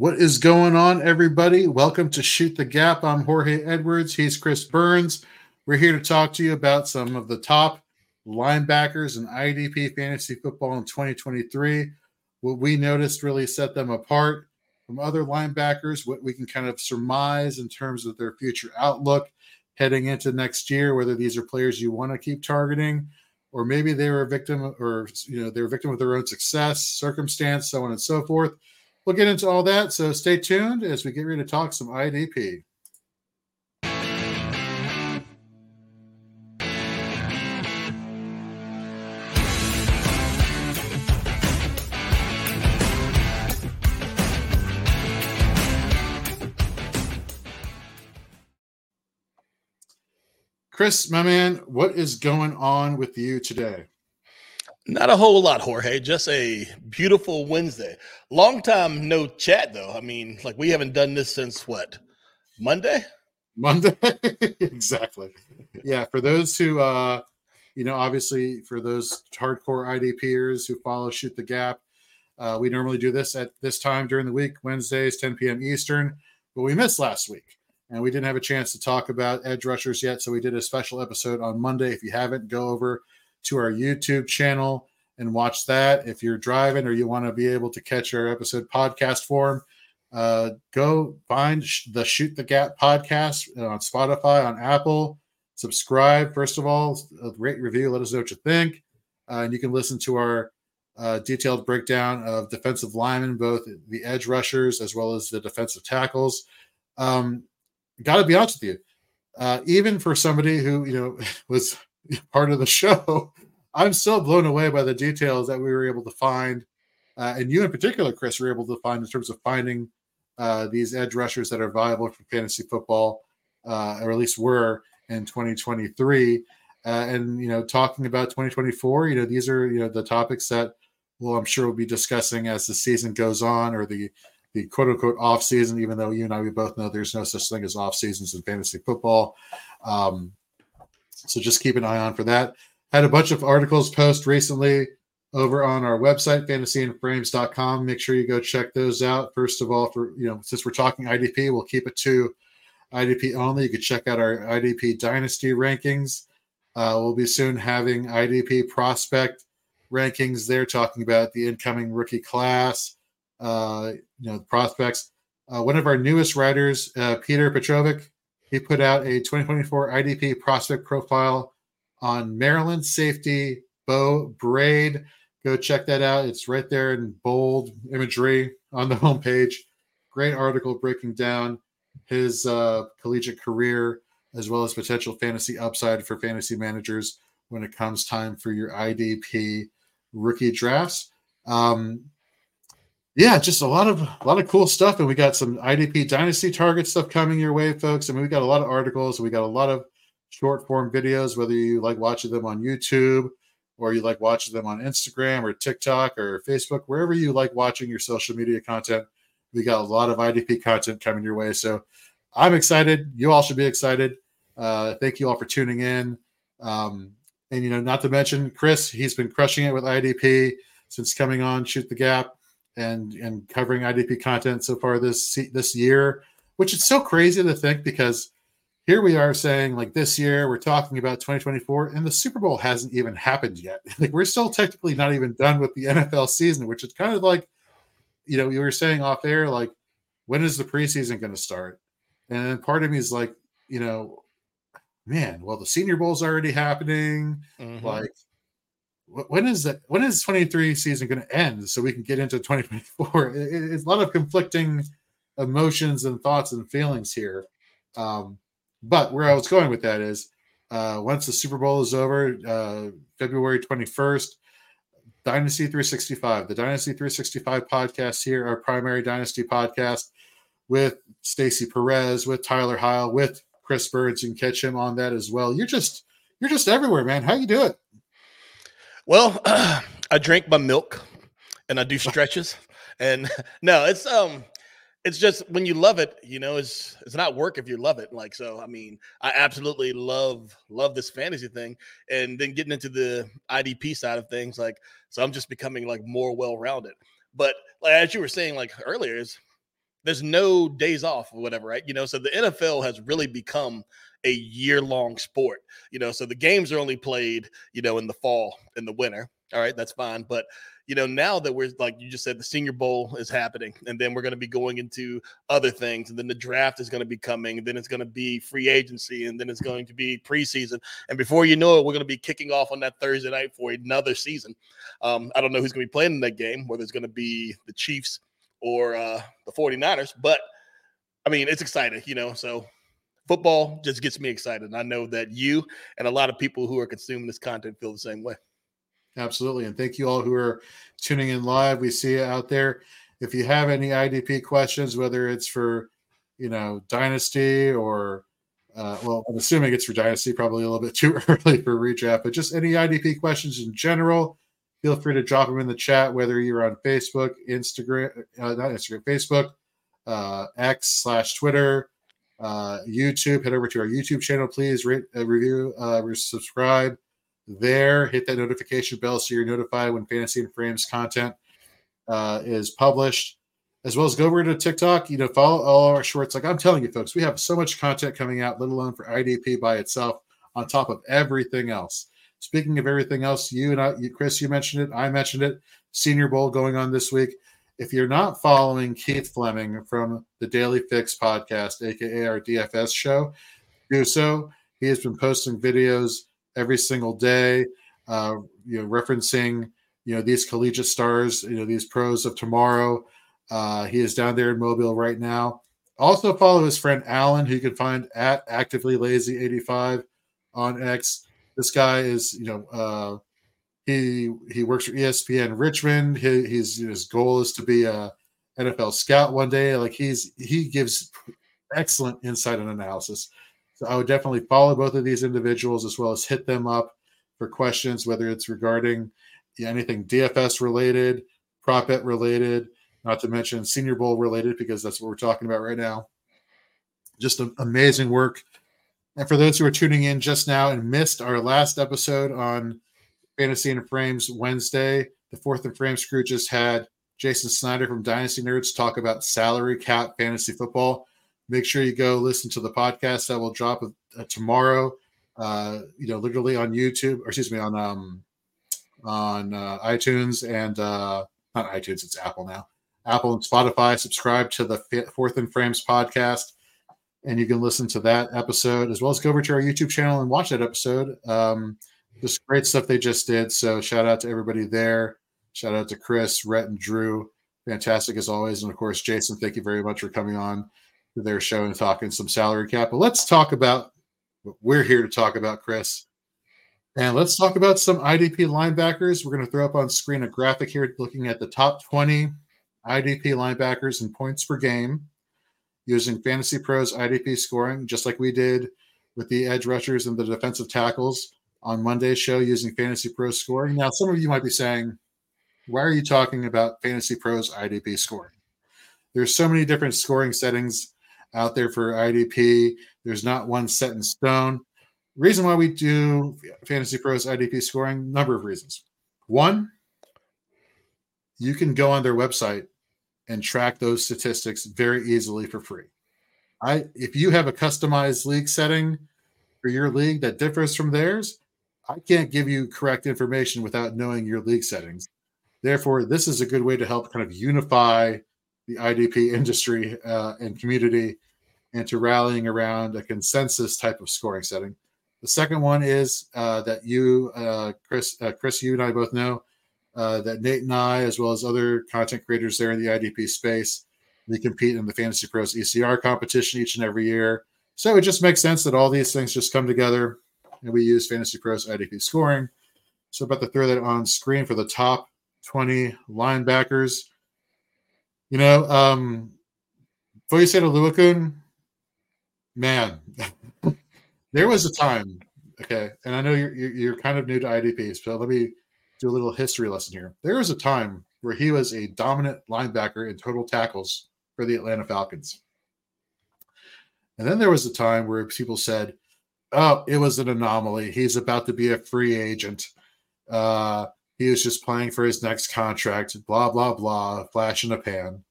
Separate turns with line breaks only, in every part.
What is going on, everybody? Welcome to Shoot the Gap. I'm Jorge Edwards. He's Chris Burns. We're here to talk to you about some of the top linebackers in IDP fantasy football in 2023. What we noticed really set them apart from other linebackers, what we can kind of surmise in terms of their future outlook heading into next year, whether these are players you want to keep targeting, or maybe they were a victim or you know, they're a victim of their own success, circumstance, so on and so forth. We'll get into all that. So stay tuned as we get ready to talk some IDP. Chris, my man, what is going on with you today?
Not a whole lot, Jorge. Just a beautiful Wednesday. Long time no chat, though. I mean, like we haven't done this since what? Monday?
Monday? exactly. Yeah. For those who, uh, you know, obviously for those hardcore IDPers who follow Shoot the Gap, uh, we normally do this at this time during the week, Wednesdays, 10 p.m. Eastern, but we missed last week and we didn't have a chance to talk about edge rushers yet. So we did a special episode on Monday. If you haven't, go over to our YouTube channel and watch that. If you're driving or you want to be able to catch our episode podcast form, uh, go find the Shoot the Gap podcast on Spotify, on Apple. Subscribe, first of all, rate, review, let us know what you think. Uh, and you can listen to our uh, detailed breakdown of defensive linemen, both the edge rushers as well as the defensive tackles. Um, Got to be honest with you, uh, even for somebody who you know was part of the show, I'm still blown away by the details that we were able to find, uh, and you in particular, Chris, were able to find in terms of finding uh, these edge rushers that are viable for fantasy football, uh, or at least were in 2023. Uh, and you know, talking about 2024, you know, these are you know the topics that well, I'm sure we'll be discussing as the season goes on, or the the quote unquote off season, even though you and I we both know there's no such thing as off seasons in fantasy football. Um, so just keep an eye on for that. Had a bunch of articles post recently over on our website, fantasyandframes.com. Make sure you go check those out. First of all, for you know, since we're talking IDP, we'll keep it to IDP only. You can check out our IDP dynasty rankings. Uh, we'll be soon having IDP prospect rankings there, talking about the incoming rookie class, uh, you know, prospects. Uh, one of our newest writers, uh, Peter Petrovic, he put out a 2024 IDP prospect profile on Maryland safety Beau Braid. Go check that out. It's right there in bold imagery on the homepage. Great article breaking down his uh, collegiate career as well as potential fantasy upside for fantasy managers when it comes time for your IDP rookie drafts. Um, yeah, just a lot of a lot of cool stuff, and we got some IDP Dynasty target stuff coming your way, folks. I mean, we got a lot of articles, we got a lot of short form videos, whether you like watching them on YouTube or you like watching them on Instagram or TikTok or Facebook, wherever you like watching your social media content. We got a lot of IDP content coming your way, so I'm excited. You all should be excited. Uh, thank you all for tuning in. Um, and you know, not to mention Chris, he's been crushing it with IDP since coming on Shoot the Gap and and covering IDP content so far this this year, which is so crazy to think because here we are saying like this year we're talking about 2024 and the Super Bowl hasn't even happened yet. Like we're still technically not even done with the NFL season, which is kind of like you know you were saying off air like when is the preseason going to start? And then part of me is like you know man, well the Senior Bowl's already happening, mm-hmm. like when is that when is 23 season going to end so we can get into 2024 it, it's a lot of conflicting emotions and thoughts and feelings here. Um, but where i was going with that is uh, once the super bowl is over uh, february 21st dynasty 365 the dynasty 365 podcast here our primary dynasty podcast with stacy perez with tyler heil with chris birds and catch him on that as well. You're just you're just everywhere man. How you do it
well, I drink my milk and I do stretches. and no, it's um it's just when you love it, you know, it's it's not work if you love it. Like so, I mean, I absolutely love love this fantasy thing, and then getting into the IDP side of things, like so, I'm just becoming like more well rounded. But like as you were saying like earlier, is there's no days off or whatever, right? You know, so the NFL has really become a year long sport, you know, so the games are only played, you know, in the fall, in the winter. All right, that's fine. But you know, now that we're like you just said, the Senior Bowl is happening, and then we're going to be going into other things, and then the draft is going to be coming, and then it's going to be free agency, and then it's going to be preseason, and before you know it, we're going to be kicking off on that Thursday night for another season. Um, I don't know who's going to be playing in that game, whether it's going to be the Chiefs or uh, the 49ers, but I mean, it's exciting, you know. So football just gets me excited. And I know that you and a lot of people who are consuming this content feel the same way.
Absolutely. And thank you all who are tuning in live. We see you out there. If you have any IDP questions, whether it's for, you know, Dynasty or, uh, well, I'm assuming it's for Dynasty, probably a little bit too early for redraft, but just any IDP questions in general, feel free to drop them in the chat, whether you're on Facebook, Instagram, uh, not Instagram, Facebook, uh, X slash Twitter, uh, YouTube. Head over to our YouTube channel, please rate, uh, review, uh, subscribe there. Hit that notification bell so you're notified when Fantasy and Frames content uh, is published. As well as go over to TikTok, you know, follow all our shorts. Like I'm telling you, folks, we have so much content coming out, let alone for IDP by itself, on top of everything else. Speaking of everything else, you and I, you, Chris, you mentioned it. I mentioned it. Senior Bowl going on this week. If you're not following Keith Fleming from the Daily Fix podcast, aka our DFS show, do so. He has been posting videos every single day, uh, you know, referencing you know these collegiate stars, you know these pros of tomorrow. Uh, he is down there in Mobile right now. Also follow his friend Alan, who you can find at actively lazy 85 on X. This guy is, you know, uh, he he works for ESPN Richmond. He, his his goal is to be a NFL scout one day. Like he's he gives excellent insight and analysis. So I would definitely follow both of these individuals as well as hit them up for questions, whether it's regarding anything DFS related, prop bet related, not to mention Senior Bowl related, because that's what we're talking about right now. Just amazing work. And for those who are tuning in just now and missed our last episode on Fantasy and Frames Wednesday, the Fourth and Frames crew just had Jason Snyder from Dynasty Nerds talk about salary cap fantasy football make sure you go listen to the podcast that will drop uh, tomorrow. Uh, you know, literally on YouTube, or excuse me, on um, on uh, iTunes and uh, not iTunes, it's Apple now. Apple and Spotify. Subscribe to the Fourth and Frames podcast, and you can listen to that episode as well as go over to our YouTube channel and watch that episode. Um, just great stuff they just did. So shout out to everybody there. Shout out to Chris, Rhett, and Drew. Fantastic as always, and of course, Jason. Thank you very much for coming on to their show and talking some salary cap. But let's talk about what we're here to talk about, Chris. And let's talk about some IDP linebackers. We're going to throw up on screen a graphic here looking at the top 20 IDP linebackers in points per game using Fantasy Pros IDP scoring, just like we did with the edge rushers and the defensive tackles on Monday's show using Fantasy Pros scoring. Now, some of you might be saying, why are you talking about Fantasy Pros IDP scoring? There's so many different scoring settings out there for IDP. There's not one set in stone. Reason why we do Fantasy Pros IDP scoring, number of reasons. One, you can go on their website and track those statistics very easily for free. I if you have a customized league setting for your league that differs from theirs, I can't give you correct information without knowing your league settings. Therefore, this is a good way to help kind of unify the IDP industry uh, and community and to rallying around a consensus type of scoring setting. The second one is uh, that you, uh, Chris, uh, Chris, you and I both know uh, that Nate and I, as well as other content creators there in the IDP space, we compete in the Fantasy Pros ECR competition each and every year. So it just makes sense that all these things just come together and we use Fantasy Pros IDP scoring. So about to throw that on screen for the top 20 linebackers. You know, um, Foyesade Oluokun, man, there was a time, okay, and I know you're you're kind of new to IDPs, so let me do a little history lesson here. There was a time where he was a dominant linebacker in total tackles for the Atlanta Falcons. And then there was a time where people said, "Oh, it was an anomaly. He's about to be a free agent. Uh, he was just playing for his next contract. Blah blah blah. Flash in a pan."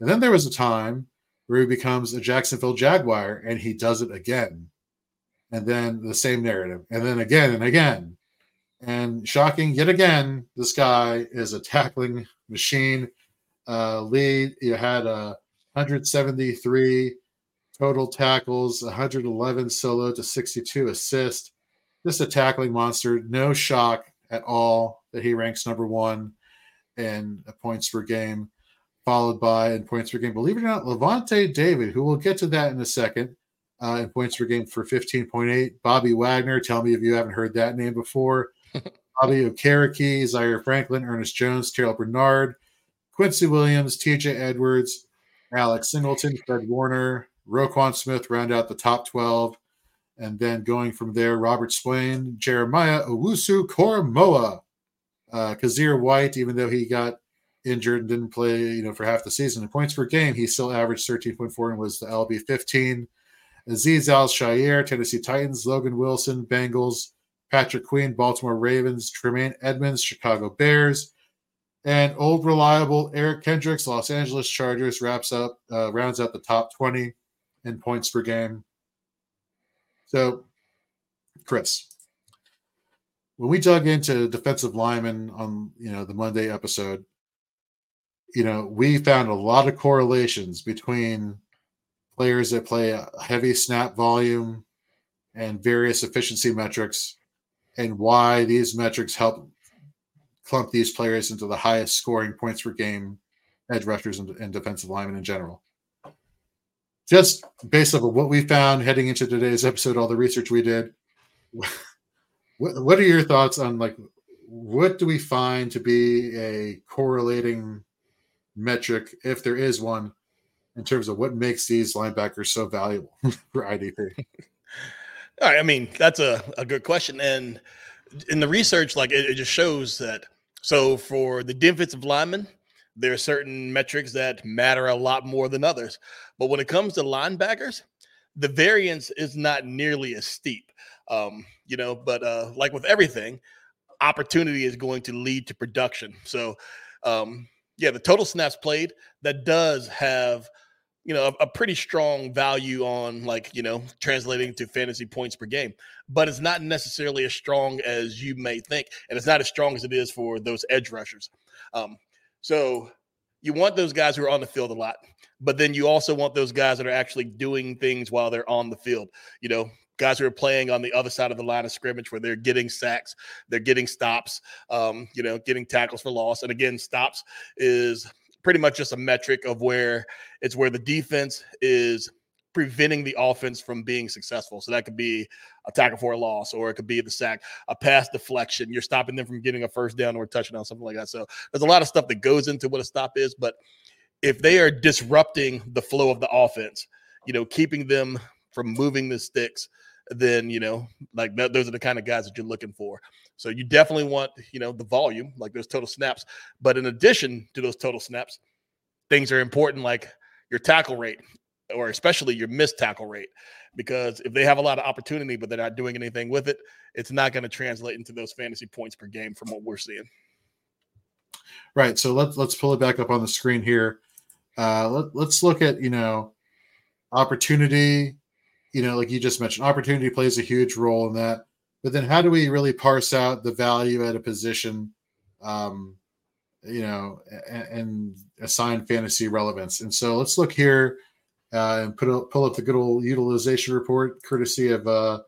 And then there was a time where he becomes a Jacksonville Jaguar and he does it again. And then the same narrative, and then again and again. And shocking yet again, this guy is a tackling machine. Uh, lead, you had a 173 total tackles, 111 solo to 62 assists. Just a tackling monster. No shock at all that he ranks number one in points per game followed by in points per game. Believe it or not, Lavonte David, who we'll get to that in a second, uh, in points per game for 15.8. Bobby Wagner, tell me if you haven't heard that name before. Bobby Okereke, Zaire Franklin, Ernest Jones, Terrell Bernard, Quincy Williams, TJ Edwards, Alex Singleton, Fred Warner, Roquan Smith round out the top 12. And then going from there, Robert Spillane, Jeremiah Owusu Koramoah, uh, Kyzir White, even though he got injured and didn't play, you know, for half the season. In points per game, he still averaged 13.4 and was the LB 15. Azeez Al-Shaair, Tennessee Titans, Logan Wilson, Bengals, Patrick Queen, Baltimore Ravens, Tremaine Edmunds, Chicago Bears, and old reliable Eric Kendricks, Los Angeles Chargers, wraps up uh, rounds out the top 20 in points per game. So, Chris, when we dug into defensive linemen on you know the Monday episode, you know, we found a lot of correlations between players that play a heavy snap volume and various efficiency metrics and why these metrics help clump these players into the highest scoring points per game edge rushers and, and defensive linemen in general. Just based of what we found heading into today's episode, all the research we did, what, what are your thoughts on like what do we find to be a correlating metric, if there is one, in terms of what makes these linebackers so valuable for IDP?
All right, I mean that's a, a good question, and in the research, like it, it just shows that. So for the defensive lineman, there are certain metrics that matter a lot more than others, but when it comes to linebackers, the variance is not nearly as steep. Um, you know, but uh, like with everything, opportunity is going to lead to production. So um, yeah, the total snaps played that does have you know a, a, pretty strong value on like you know translating to fantasy points per game but it's not necessarily as strong as you may think and it's not as strong as it is for those edge rushers um, so you want those guys who are on the field a lot but then you also want those guys that are actually doing things while they're on the field you know guys who are playing on the other side of the line of scrimmage where they're getting sacks, they're getting stops, um, you know, getting tackles for loss. And again, stops is pretty much just a metric of where it's where the defense is preventing the offense from being successful. So that could be a tackle for a loss, or it could be the sack, a pass deflection. You're stopping them from getting a first down or a touchdown, something like that. So there's a lot of stuff that goes into what a stop is. But if they are disrupting the flow of the offense, you know, keeping them from moving the sticks, then you know like that, those are the kind of guys that you're looking for so you definitely want you know the volume like those total snaps but in addition to those total snaps things are important like your tackle rate or especially your missed tackle rate because if they have a lot of opportunity but they're not doing anything with it it's not going to translate into those fantasy points per game from what we're seeing
right so let's let's pull it back up on the screen here uh let, let's look at you know opportunity you know, like you just mentioned, opportunity plays a huge role in that. But then, how do we really parse out the value at a position, um, you know, and, and assign fantasy relevance? And so, let's look here uh, and put a, pull up the good old utilization report, courtesy of uh,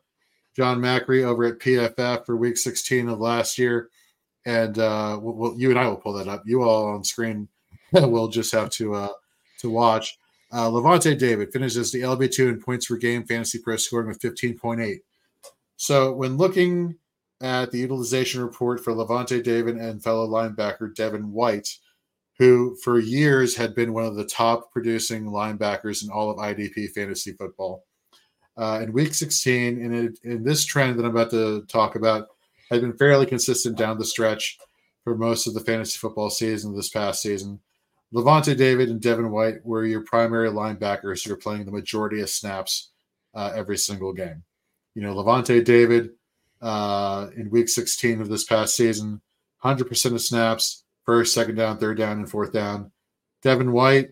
John Macri over at PFF for Week 16 of last year. And uh, we'll, you and I will pull that up. You all on screen will just have to uh, to watch. Uh, Lavonte David finishes the LB2 in points per game fantasy pro scoring with 15.8. So when looking at the utilization report for Lavonte David and fellow linebacker Devin White, who for years had been one of the top producing linebackers in all of IDP fantasy football. Uh, in week 16, in, in this trend that I'm about to talk about, had been fairly consistent down the stretch for most of the fantasy football season this past season. Lavonte David and Devin White were your primary linebackers who are playing the majority of snaps uh, every single game. You know, Lavonte David uh, in week 16 of this past season, 100% of snaps, first, second down, third down, and fourth down. Devin White,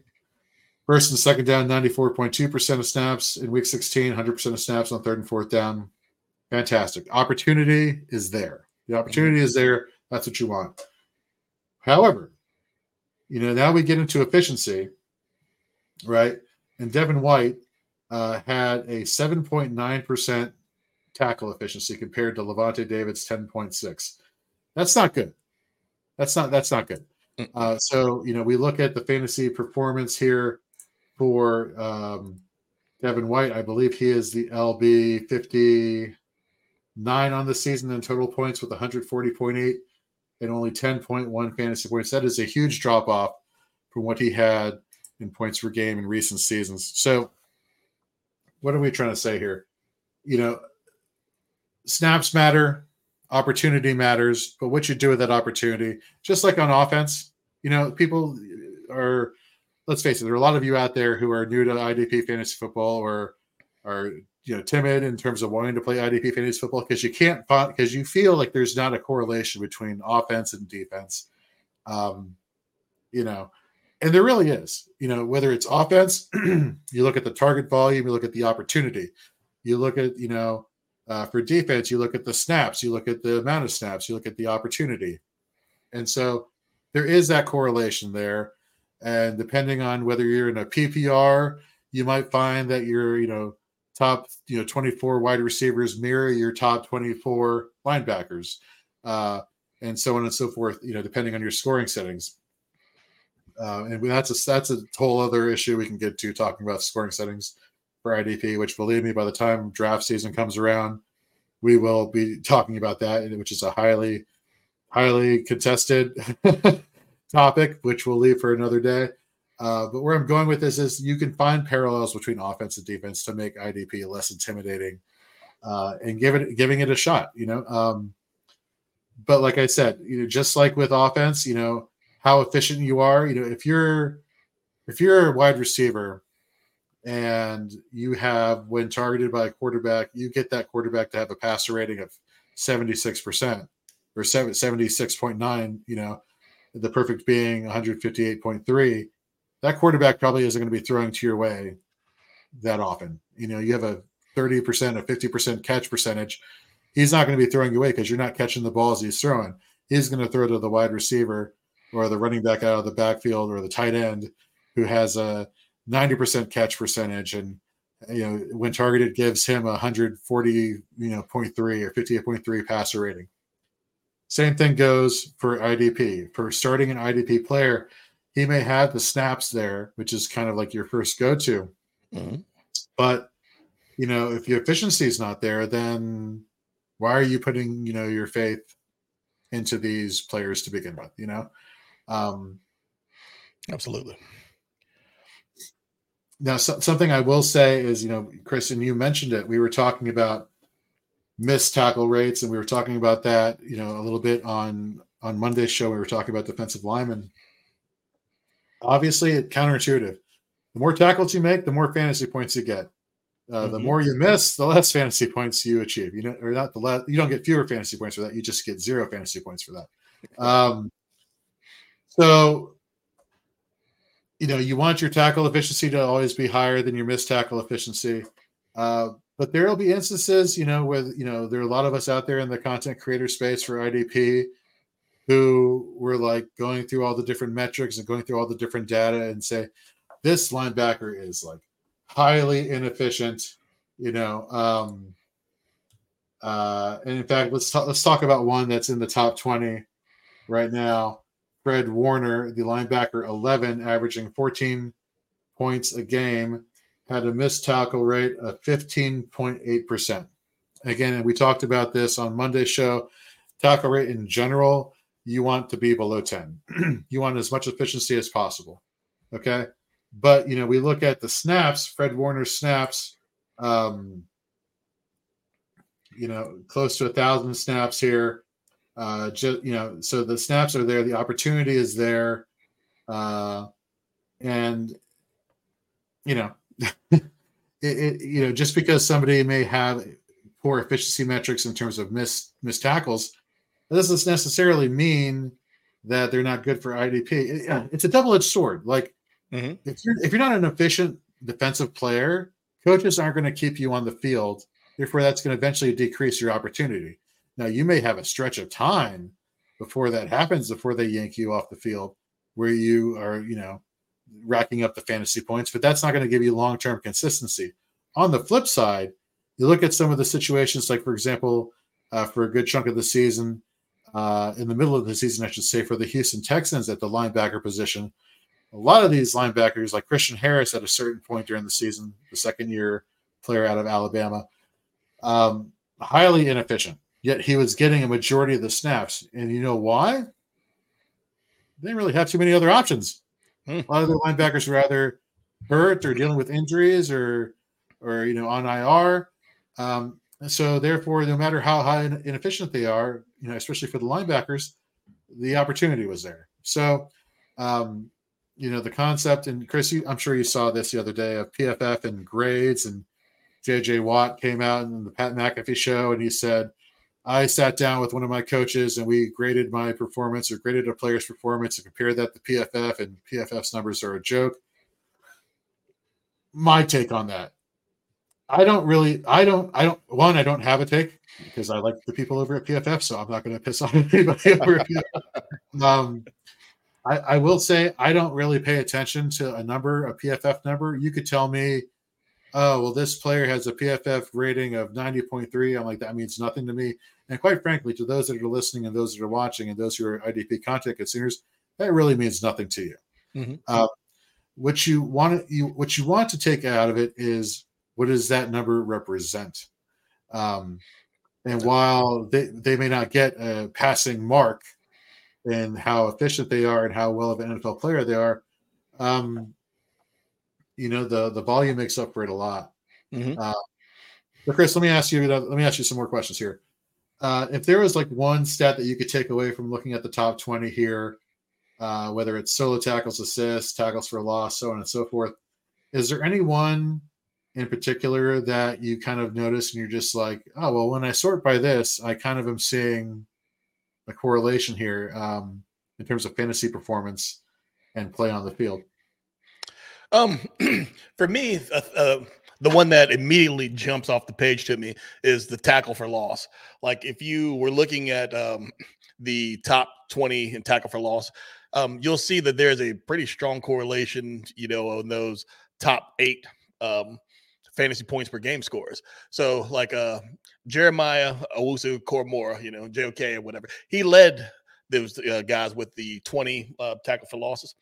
First and second down, 94.2% of snaps. In week 16, 100% of snaps on third and fourth down. Fantastic. Opportunity is there. The opportunity is there. That's what you want. However, you know, now we get into efficiency, right? And Devin White uh, had a 7.9% tackle efficiency compared to Lavonte David's 10.6. That's not good. That's not that's not good. Uh, so you know, we look at the fantasy performance here for um, Devin White. I believe he is the LB 59 on the season in total points with 140.8 and only 10.1 fantasy points. That is a huge drop off from what he had in points per game in recent seasons. So, what are we trying to say here? You know, snaps matter, opportunity matters, but what you do with that opportunity, just like on offense, you know, people are, let's face it, there are a lot of you out there who are new to IDP fantasy football or are, you know, timid in terms of wanting to play IDP fantasy football because you can't, because you feel like there's not a correlation between offense and defense. Um, you know, and there really is, you know, whether it's offense, you look at the target volume, you look at the opportunity, you look at, you know, uh, for defense, you look at the snaps, you look at the amount of snaps, you look at the opportunity. And so there is that correlation there. And depending on whether you're in a PPR, you might find that your, you know, top, you know, 24 wide receivers mirror your top 24 linebackers, uh, and so on and so forth, you know, depending on your scoring settings. Uh, and that's a that's a whole other issue we can get to talking about scoring settings for IDP, which believe me, by the time draft season comes around, we will be talking about that, which is a highly, highly contested topic, which we'll leave for another day. Uh, but where I'm going with this is you can find parallels between offense and defense to make IDP less intimidating uh, and give it giving it a shot. You know, um, but like I said, you know, just like with offense, you know how efficient you are. You know, if you're if you're a wide receiver and you have when targeted by a quarterback, you get that quarterback to have a passer rating of 76% or 76.9, you know, the perfect being 158.3. That quarterback probably isn't going to be throwing to your way that often. You know, you have a 30%, a 50% catch percentage. He's not going to be throwing you away because you're not catching the balls he's throwing. He's going to throw to the wide receiver or the running back out of the backfield or the tight end who has a 90% catch percentage. And you know when targeted gives him 140 you know 0.3 or 58.3 passer rating. Same thing goes for idp for starting an idp player he may have the snaps there which is kind of like your first go-to. Mm-hmm. but you know if your efficiency is not there then why are you putting you know your faith into these players to begin with you know? Um
absolutely
now, so, something I will say is, you know, Chris, and you mentioned it. We were talking about missed tackle rates, and we were talking about that, you know, a little bit on on Monday's show. We were talking about defensive linemen. Obviously, it's counterintuitive. The more tackles you make, the more fantasy points you get. Uh, mm-hmm. The more you miss, the less fantasy points you achieve. You know, or not the less. You don't get fewer fantasy points for that. You just get zero fantasy points for that. Um, so you know, you want your tackle efficiency to always be higher than your missed tackle efficiency. Uh, but there will be instances, you know, where you know there are a lot of us out there in the content creator space for IDP who were like going through all the different metrics and going through all the different data and say this linebacker is like highly inefficient, you know. Um, uh, and in fact, let's talk, let's talk about one that's in the top twenty right now. Fred Warner, the linebacker, 11, averaging 14 points a game, had a missed tackle rate of 15.8%. Again, we talked about this on Monday's show. Tackle rate in general, you want to be below 10. you want as much efficiency as possible. Okay. But, you know, we look at the snaps, Fred Warner's snaps, um, you know, close to a thousand snaps here. Uh, just you know, so the snaps are there, the opportunity is there, uh, and you know, it, it, you know, just because somebody may have poor efficiency metrics in terms of missed missed tackles, that doesn't necessarily mean that they're not good for IDP. It, it's a double edged sword. Like Mm-hmm. If you're if you're not an efficient defensive player, coaches aren't going to keep you on the field. Therefore, that's going to eventually decrease your opportunity. Now, you may have a stretch of time before that happens, before they yank you off the field, where you are, you know, racking up the fantasy points, but that's not going to give you long term consistency. On the flip side, you look at some of the situations, like, for example, uh, for a good chunk of the season, uh, in the middle of the season, I should say, for the Houston Texans at the linebacker position. A lot of these linebackers, like Christian Harris, at a certain point during the season, the second year player out of Alabama, um, highly inefficient. Yet he was getting a majority of the snaps, and you know why? They didn't really have too many other options. Hmm. A lot of the linebackers were either hurt or dealing with injuries or, or you know, on IR. Um, so therefore, no matter how high inefficient they are, you know, especially for the linebackers, the opportunity was there. So, um, you know, the concept, and Chris, you, I'm sure you saw this the other day of PFF and grades, and JJ Watt came out in the Pat McAfee show, and he said, I sat down with one of my coaches and we graded my performance or graded a player's performance and compared that to PFF, and PFF's numbers are a joke. My take on that I don't really, I don't, I don't, one, I don't have a take because I like the people over at PFF, so I'm not going to piss off anybody over at PFF. Um, I, I will say I don't really pay attention to a number, a PFF number. You could tell me, oh, well, this player has a PFF rating of 90.3. I'm like, that means nothing to me. And quite frankly, to those that are listening and those that are watching and those who are IDP content consumers, that really means nothing to you. Mm-hmm. Uh, what you want you what you want to take out of it is what does that number represent? Um, and while they, they may not get a passing mark in how efficient they are and how well of an NFL player they are, um, you know the the volume makes up for it a lot. Mm-hmm. Uh, but Chris, let me ask you let me ask you some more questions here. Uh, if there was like one stat that you could take away from looking at the top twenty here, uh, whether it's solo tackles, assists, tackles for loss, so on and so forth, is there any one in particular that you kind of notice and you're just like, oh, well, when I sort by this, I kind of am seeing a correlation here um, in terms of fantasy performance and play on the field?
Um, for me, uh, uh, the one that immediately jumps off the page to me is the tackle for loss. Like if you were looking at um, the top 20 in tackle for loss, um, you'll see that there's a pretty strong correlation, you know, on those top eight um, fantasy points per game scores. So like uh Jeremiah Owusu Koramoah, you know, JOK or whatever, he led those uh, guys with the 20 uh, tackle for losses.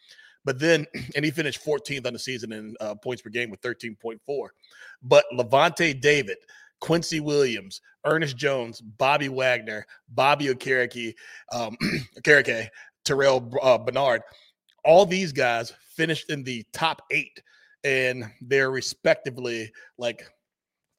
But then, and he finished 14th on the season in uh, points per game with 13.4. But Lavonte David, Quincy Williams, Ernest Jones, Bobby Wagner, Bobby Okereke, um, Terrell uh, Bernard, all these guys finished in the top eight and they're respectively like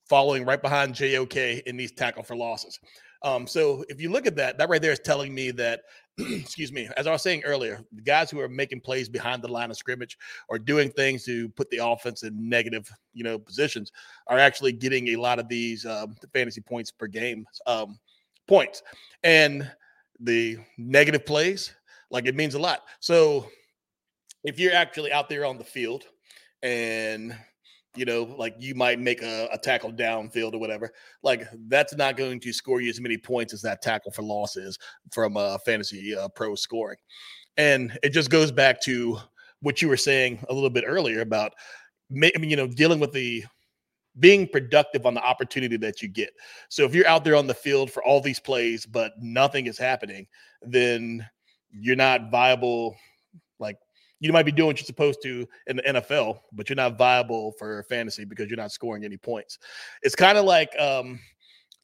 following right behind JOK in these tackle for losses. Um, so if you look at that, that right there is telling me that, excuse me, as I was saying earlier, the guys who are making plays behind the line of scrimmage or doing things to put the offense in negative, you know, positions are actually getting a lot of these um, fantasy points per game um, points. And the negative plays, like it means a lot. So if you're actually out there on the field and you know, like you might make a, a, tackle downfield or whatever. Like that's not going to score you as many points as that tackle for loss is from a fantasy uh, pro scoring. And it just goes back to what you were saying a little bit earlier about, I mean, you know, dealing with the being productive on the opportunity that you get. So if you're out there on the field for all these plays, but nothing is happening, then you're not viable you might be doing what you're supposed to in the NFL, but you're not viable for fantasy because you're not scoring any points. It's kind of like um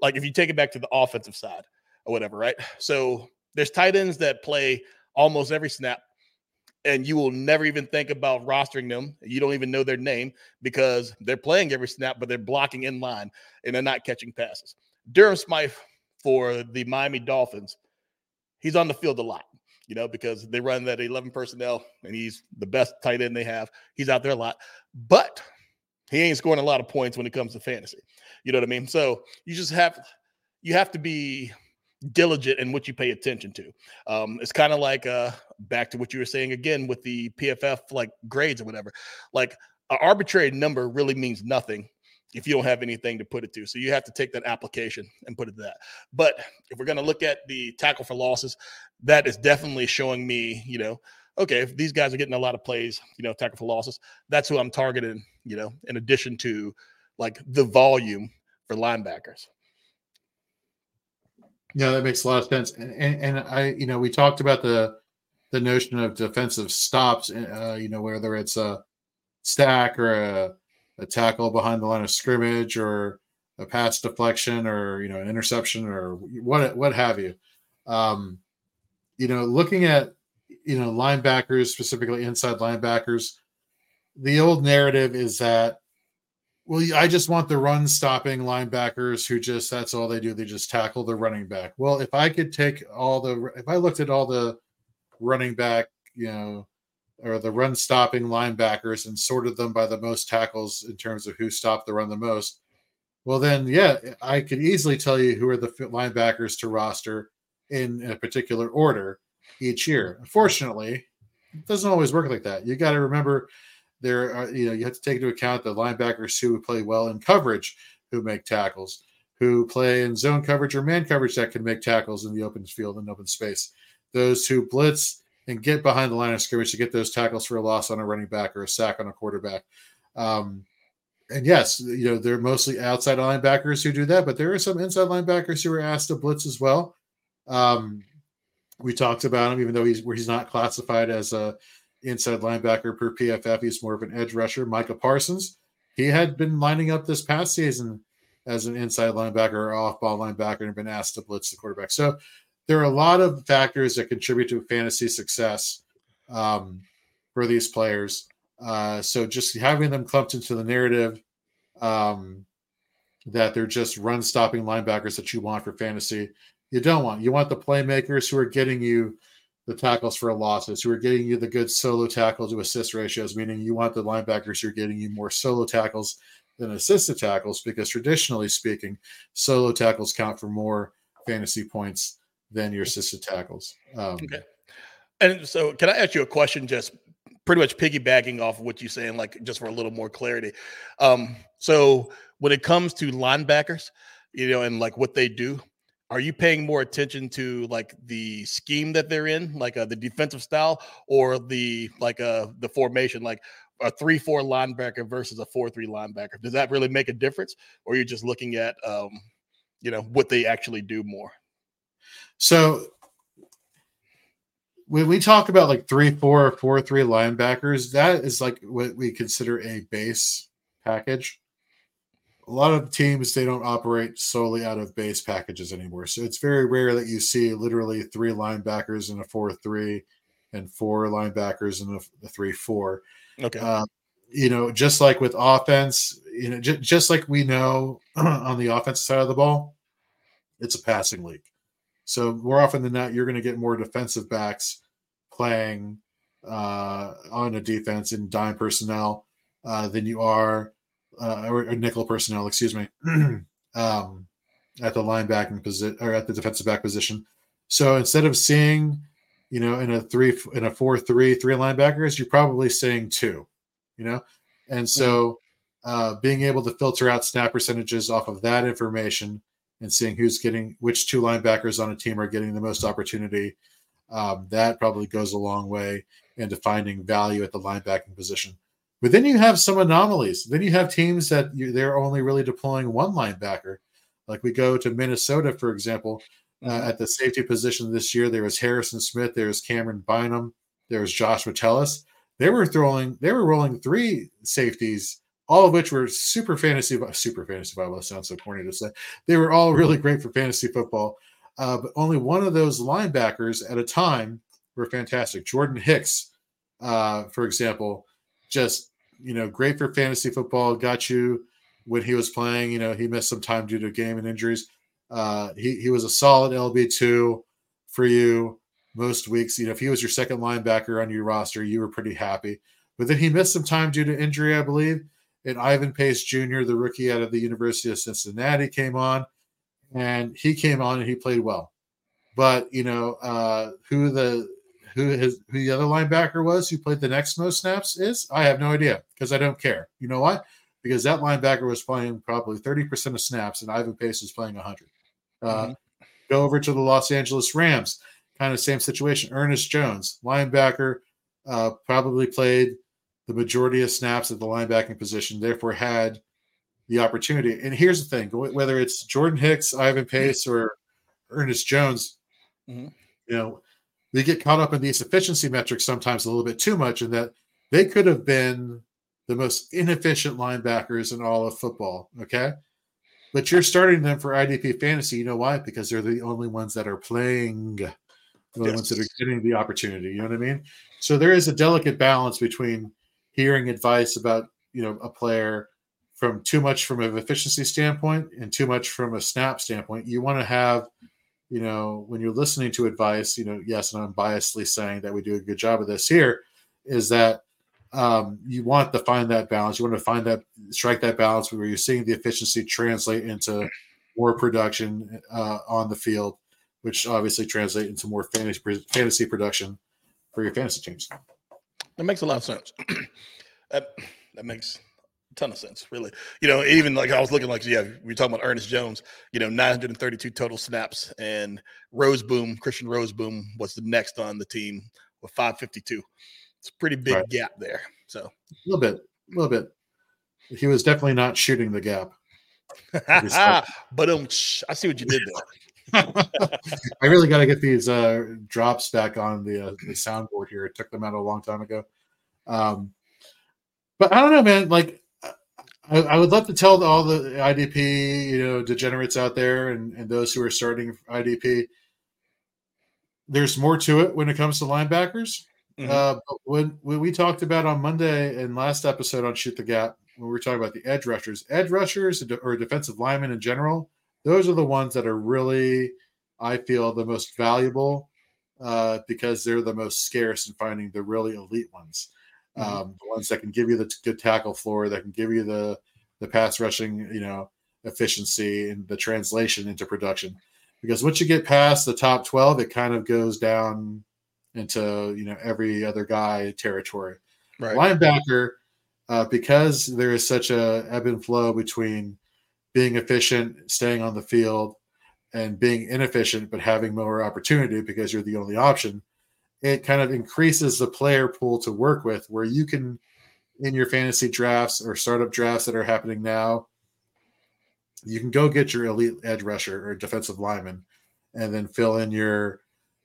like if you take it back to the offensive side or whatever, right? So there's tight ends that play almost every snap and you will never even think about rostering them. You don't even know their name because they're playing every snap, but they're blocking in line and they're not catching passes. Durham Smythe for the Miami Dolphins, he's on the field a lot you know, because they run that 11 personnel and he's the best tight end they have. He's out there a lot, but he ain't scoring a lot of points when it comes to fantasy. You know what I mean? So you just have you have to be diligent in what you pay attention to. Um, it's kind of like uh, back to what you were saying again with the PFF like grades or whatever. Like an arbitrary number really means nothing if you don't have anything to put it to. So you have to take that application and put it to that. But if we're going to look at the tackle for losses, that is definitely showing me, you know, okay, if these guys are getting a lot of plays, you know, tackle for losses, that's who I'm targeting, you know, in addition to like the volume for linebackers.
Yeah, that makes a lot of sense. And, and, and I, you know, we talked about the the notion of defensive stops, uh, you know, whether it's a stack or a, a tackle behind the line of scrimmage or a pass deflection or you know an interception or what what have you. Um, you know, looking at you know linebackers, specifically inside linebackers, the old narrative is that well, I just want the run stopping linebackers who just that's all they do. They just tackle the running back. Well, if I could take all the if I looked at all the running back, you know, or the run stopping linebackers and sorted them by the most tackles in terms of who stopped the run the most, well, then, yeah, I could easily tell you who are the linebackers to roster in a particular order each year. Unfortunately, it doesn't always work like that. You got to remember there are, you know, you have to take into account the linebackers who play well in coverage, who make tackles, who play in zone coverage or man coverage that can make tackles in the open field and open space. Those who blitz and get behind the line of scrimmage to get those tackles for a loss on a running back or a sack on a quarterback. Um, and yes, you know, they're mostly outside linebackers who do that, but there are some inside linebackers who are asked to blitz as well. Um, we talked about him, even though he's where he's not classified as a inside linebacker per PFF. He's more of an edge rusher. Micah Parsons, he had been lining up this past season as an inside linebacker or off ball linebacker and been asked to blitz the quarterback. So there are a lot of factors that contribute to fantasy success um, for these players. Uh, so just having them clumped into the narrative um, that they're just run stopping linebackers that you want for fantasy, you don't want. You want the playmakers who are getting you the tackles for losses, who are getting you the good solo tackle to assist ratios, meaning you want the linebackers who are getting you more solo tackles than assisted tackles, because traditionally speaking, solo tackles count for more fantasy points than your assisted tackles. Um,
okay. And so, can I ask you a question? Just pretty much piggybacking off of what you're saying, like just for a little more clarity. Um, so, when it comes to linebackers, you know, and like what they do, are you paying more attention to like the scheme that they're in, like uh, the defensive style, or the like uh the formation, like a three four linebacker versus a four three linebacker? Does that really make a difference, or you're just looking at um, you know, what they actually do more?
So when we talk about like three, four, or four, three linebackers, that is like what we consider a base package. A lot of teams they don't operate solely out of base packages anymore. So it's very rare that you see literally three linebackers in a four-three and four linebackers in a, three-four.
Okay. Uh,
you know, just like with offense, you know, j- just like we know on the offensive side of the ball, it's a passing league. So more often than not, you're going to get more defensive backs playing uh, on a defense in dime personnel uh, than you are uh, or, or, nickel personnel, excuse me, um, at the linebacking position or at the defensive back position. So instead of seeing, you know, in a three in a four three three linebackers, you're probably seeing two, you know, and so uh, being able to filter out snap percentages off of that information and seeing who's getting which two linebackers on a team are getting the most opportunity. Um, that probably goes a long way into finding value at the linebacking position. But then you have some anomalies. Then you have teams that you, they're only really deploying one linebacker. Like we go to Minnesota, for example, uh, mm-hmm. at the safety position this year, there was Harrison Smith, there was Camryn Bynum, there was Josh Metellus. They were throwing, they were rolling three safeties all of which were super fantasy, super fantasy football. Sounds so corny to say. They were all really great for fantasy football, uh, but only one of those linebackers at a time were fantastic. Jordan Hicks, uh, for example, just you know, great for fantasy football. Got you when he was playing. You know, he missed some time due to game and injuries. Uh, he he was a solid LB two for you most weeks. You know, if he was your second linebacker on your roster, you were pretty happy. But then he missed some time due to injury, I believe and Ivan Pace Jr., the rookie out of the University of Cincinnati, came on, and he came on and he played well. but you know uh, who the who his who the other linebacker was who played the next most snaps is I have no idea because I don't care. You know what? Because that linebacker was playing probably thirty percent of snaps, and Ivan Pace was playing hundred. Uh, mm-hmm. Go over to the Los Angeles Rams, kind of same situation. Ernest Jones, linebacker, uh, probably played the majority of snaps at the linebacking position, therefore had the opportunity. And here's the thing: whether it's Jordan Hicks, Ivan Pace, or Ernest Jones, mm-hmm. you know, they get caught up in these efficiency metrics sometimes a little bit too much, in that they could have been the most inefficient linebackers in all of football. Okay. But you're starting them for IDP fantasy. You know why? Because they're the only ones that are playing, the yes. ones that are getting the opportunity. You know what I mean? So there is a delicate balance between hearing advice about you know a player from too much from an efficiency standpoint and too much from a snap standpoint. You want to have, you know, when you're listening to advice, you know, yes, and I'm biasedly saying that we do a good job of this here, is that um, you want to find that balance. You want to find that strike that balance where you're seeing the efficiency translate into more production uh, on the field, which obviously translate into more fantasy fantasy production for your fantasy teams.
That makes a lot of sense. that that makes a ton of sense, really. You know, even like I was looking like, yeah, we are talking about Ernest Jones, you know, 932 total snaps, and Rozeboom, Christian Rozeboom was the next on the team with 552. It's a pretty big right. gap there. So a
little bit, a little bit. He was definitely not shooting the gap.
but um, I see what you did there.
I really got to get these uh, drops back on the, uh, the soundboard here. It took them out a long time ago. Um, but I don't know, man. Like, I, I, would love to tell all the IDP, you know, degenerates out there and, and those who are starting IDP, there's more to it when it comes to linebackers. Mm-hmm. Uh, when, when we talked about on Monday and last episode on Shoot the Gap, when we were talking about the edge rushers, edge rushers or defensive linemen in general, those are the ones that are really, I feel, the most valuable uh, because they're the most scarce in finding the really elite ones. Mm-hmm. Um, the ones that can give you the good tackle floor, that can give you the the pass rushing, you know, efficiency and the translation into production. Because once you get past the top 12, it kind of goes down into, you know, every other guy territory. Right. Linebacker, uh, because there is such a ebb and flow between being efficient, staying on the field, and being inefficient but having more opportunity because you're the only option, it kind of increases the player pool to work with where you can in your fantasy drafts or startup drafts that are happening now, you can go get your elite edge rusher or defensive lineman and then fill in your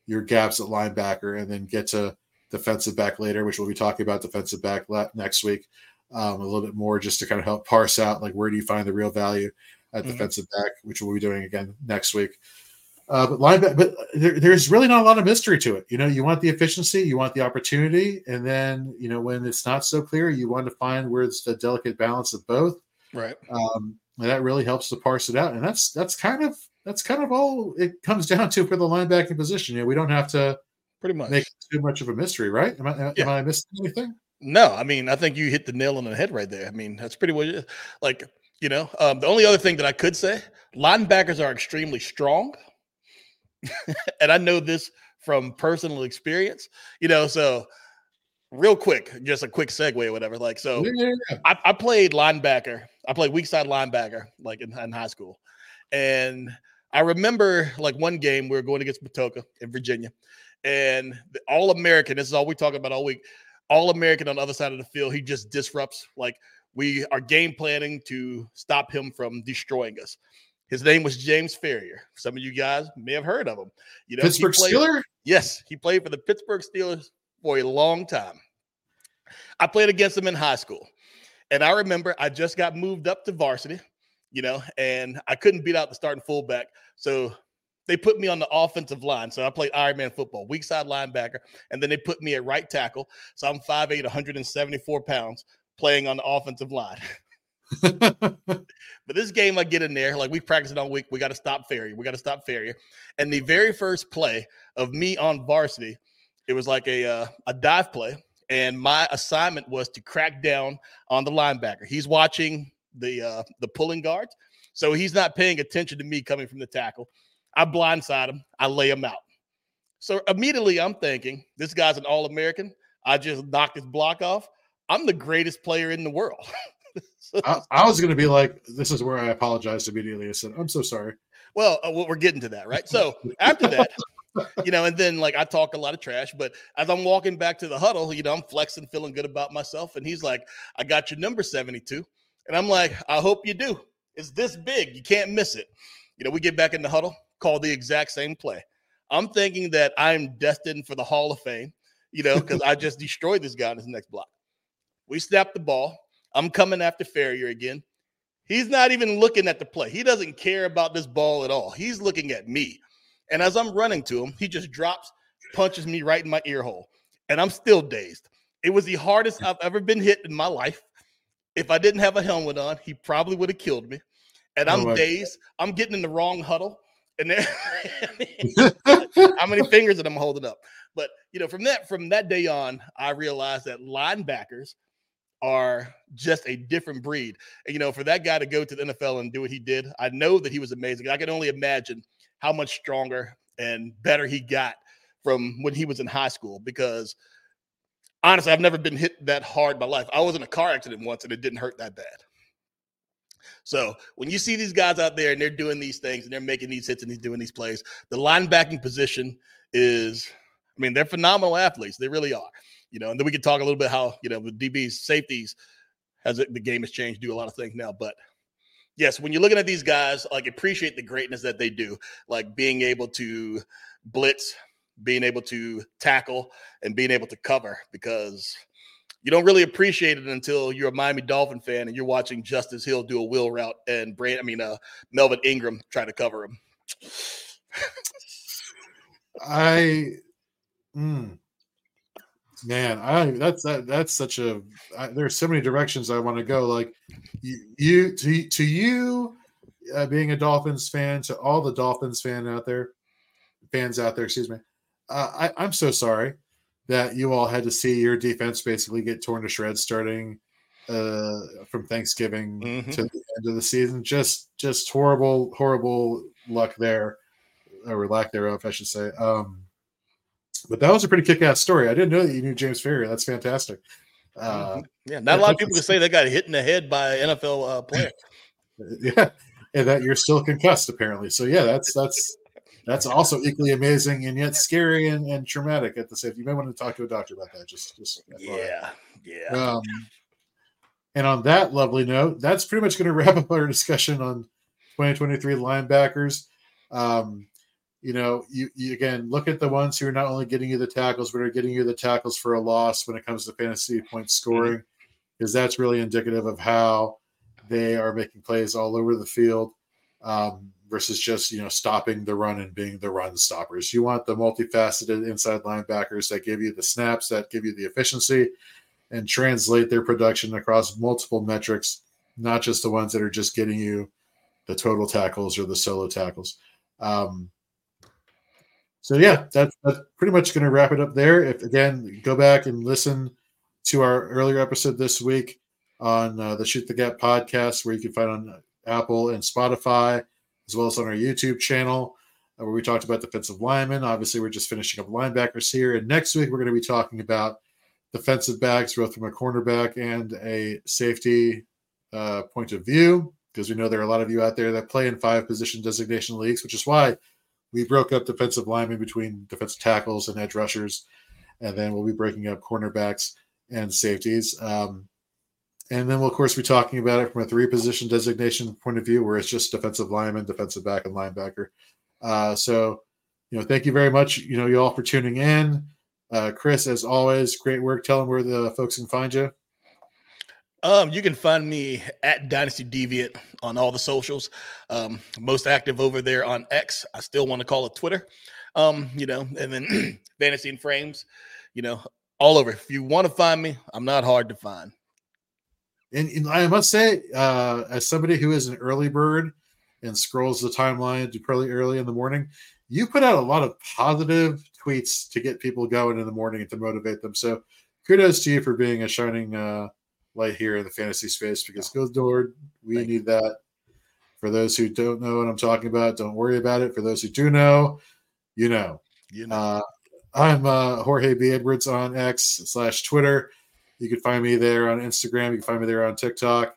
your gaps at linebacker and then get to defensive back later, which we'll be talking about defensive back next week um, a little bit more just to kind of help parse out like where do you find the real value at mm-hmm. defensive back, which we'll be doing again next week. Uh, but linebacker, but there, there's really not a lot of mystery to it. You know, you want the efficiency, you want the opportunity, and then you know when it's not so clear, you want to find where it's the delicate balance of both.
Right.
Um, and that really helps to parse it out, and that's that's kind of that's kind of all it comes down to for the linebacking position. You know, we don't have to
pretty much
make too much of a mystery, right? Am I, yeah. am I missing anything?
No, I mean, I think you hit the nail on the head right there. I mean, that's pretty it is. Like, you know, um, the only other thing that I could say linebackers are extremely strong. and I know this from personal experience, you know, so real quick, just a quick segue or whatever. Like, so yeah, yeah. I, I, played linebacker, I played weak side linebacker, like in, in high school. And I remember like one game we were going against Matoaca in Virginia, and the All American, this is all we talk about all week all American on the other side of the field. He just disrupts. Like we are game planning to stop him from destroying us. His name was James Farrior. Some of you guys may have heard of him. You know,
Pittsburgh
played,
Steeler.
Yes, he played for the Pittsburgh Steelers for a long time. I played against him in high school, and I remember I just got moved up to varsity. You know, and I couldn't beat out the starting fullback, so they put me on the offensive line. So I played Ironman football, weak side linebacker. And then they put me at right tackle. So I'm 5'8, 174 pounds playing on the offensive line. but this game, I get in there, like we practice it all week. We got to stop Farrior. We got to stop Farrior. And the very first play of me on varsity, it was like a uh, a dive play, and my assignment was to crack down on the linebacker. He's watching the uh, the pulling guards, so he's not paying attention to me coming from the tackle. I blindside him. I lay him out. So immediately I'm thinking, this guy's an All American. I just knocked his block off. I'm the greatest player in the world.
I, I, was going to be like, this is where I apologized immediately. I said, I'm so sorry.
Well, uh, we're getting to that, right? So after that, you know, and then like I talk a lot of trash, but as I'm walking back to the huddle, you know, I'm flexing, feeling good about myself. And he's like, I got your number 72. And I'm like, I hope you do. It's this big. You can't miss it. You know, we get back in the huddle, call the exact same play. I'm thinking that I'm destined for the Hall of Fame, you know, because I just destroyed this guy in his next block. We snap the ball. I'm coming after Farrior again. He's not even looking at the play. He doesn't care about this ball at all. He's looking at me. And as I'm running to him, he just drops, punches me right in my ear hole. And I'm still dazed. It was the hardest I've ever been hit in my life. If I didn't have a helmet on, he probably would have killed me. And I'm oh dazed. I'm getting in the wrong huddle. And there, how many fingers that I'm holding up? But you know, from that from that day on, I realized that linebackers are just a different breed. And, you know, for that guy to go to the NFL and do what he did, I know that he was amazing. I can only imagine how much stronger and better he got from when he was in high school because honestly, I've never been hit that hard in my life. I was in a car accident once and it didn't hurt that bad. So when you see these guys out there and they're doing these things and they're making these hits and he's doing these plays, the linebacking position is, I mean, they're phenomenal athletes. They really are. You know, and then we can talk a little bit how, you know, the DBs, safeties, as the game has changed, do a lot of things now. But yes, when you're looking at these guys, like appreciate the greatness that they do, like being able to blitz, being able to tackle, and being able to cover because you don't really appreciate it until you're a Miami Dolphin fan and you're watching Justice Hill do a wheel route and Brand, I mean, uh, Melvin Ingram try to cover him.
I, mm, man i that's that that's such a I, there's so many directions i want to go like you, you to, to you uh, being a dolphins fan to all the dolphins fan out there fans out there excuse me uh, I, i'm so sorry that you all had to see your defense basically get torn to shreds starting uh, from thanksgiving mm-hmm. to the end of the season just just horrible horrible luck there or lack thereof i should say um but that was a pretty kick-ass story. I didn't know that you knew James Farrior. That's fantastic.
Uh, mm-hmm. yeah, not a lot of people can say they got hit in the head by an NFL uh, player.
yeah, and that you're still concussed apparently. So yeah, that's that's that's also equally amazing and yet scary and, and traumatic at the same. You may want to talk to a doctor about that. Just just
yeah, yeah.
Um, and on that lovely note, that's pretty much going to wrap up our discussion on 2023 linebackers. Um, you know, you, you, again look at the ones who are not only getting you the tackles, but are getting you the tackles for a loss when it comes to fantasy point scoring, because mm-hmm. that's really indicative of how they are making plays all over the field um, versus just you know stopping the run and being the run stoppers. You want the multifaceted inside linebackers that give you the snaps, that give you the efficiency, and translate their production across multiple metrics, not just the ones that are just getting you the total tackles or the solo tackles. Um, so yeah, that's that's pretty much going to wrap it up there. If again, go back and listen to our earlier episode this week on uh, the Shoot the Gap podcast, where you can find on Apple and Spotify, as well as on our YouTube channel, uh, where we talked about defensive linemen. Obviously, we're just finishing up linebackers here, and next week we're going to be talking about defensive backs, both from a cornerback and a safety uh, point of view, because we know there are a lot of you out there that play in five position designation leagues, which is why we broke up defensive linemen between defensive tackles and edge rushers, and then we'll be breaking up cornerbacks and safeties. Um, and then we'll, of course, be talking about it from a three position designation point of view, where it's just defensive lineman, defensive back, and linebacker. Uh, so, you know, thank you very much, you know, you all for tuning in. Uh, Chris, as always, great work. Tell them where the folks can find you.
Um, you can find me at Dynasty Deviant on all the socials. Um, most active over there on X. I still want to call it Twitter. Um, you know, and then Fantasy and Frames, you know, all over. If you want to find me, I'm not hard to find.
And, and I must say, uh, as somebody who is an early bird and scrolls the timeline pretty early in the morning, you put out a lot of positive tweets to get people going in the morning and to motivate them. So kudos to you for being a shining uh, light here in the fantasy space because good Lord, we need that For those who don't know what I'm talking about, don't worry about it. For those who do know, you know.
You know.
Uh, I'm uh, Jorge B. Edwards on X slash Twitter. You can find me there on Instagram. You can find me there on TikTok.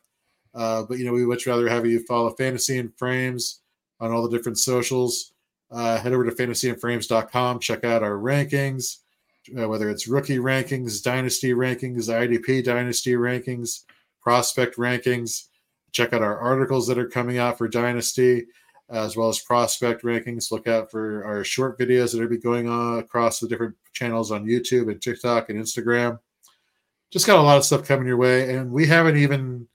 Uh, but you know, we much rather have you follow Fantasy and Frames on all the different socials. Uh, head over to fantasyandframes.com. Check out our rankings, uh, whether it's rookie rankings, dynasty rankings, IDP dynasty rankings, prospect rankings. Check out our articles that are coming out for dynasty, as well as prospect rankings. Look out for our short videos that are be going on across the different channels on YouTube and TikTok and Instagram. Just got a lot of stuff coming your way, and we haven't even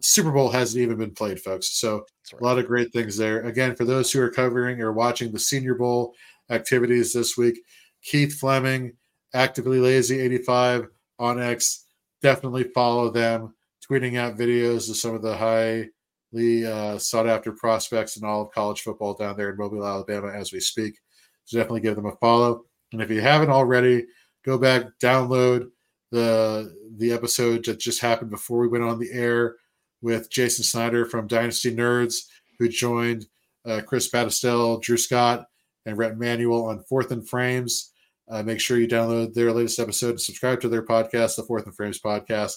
Super Bowl hasn't even been played, folks. So right. a lot of great things there. Again, for those who are covering or watching the Senior Bowl activities this week, Keith Fleming, actively lazy 85 on X. Definitely follow them, tweeting out videos of some of the highly uh, sought after prospects in all of college football down there in Mobile, Alabama, as we speak. So definitely give them a follow. And if you haven't already, go back, download the the episode that just happened before we went on the air with Jason Snyder from Dynasty Nerds, who joined uh, Chris Battistell, Drew Scott, and Rhett Manuel on Fourth and Frames. Uh, make sure you download their latest episode and subscribe to their podcast, the Fourth and Frames podcast.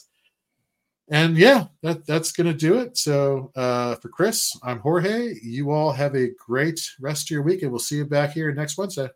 And yeah, that, that's going to do it. So uh, for Chris, I'm Jorge. You all have a great rest of your week, and we'll see you back here next Wednesday.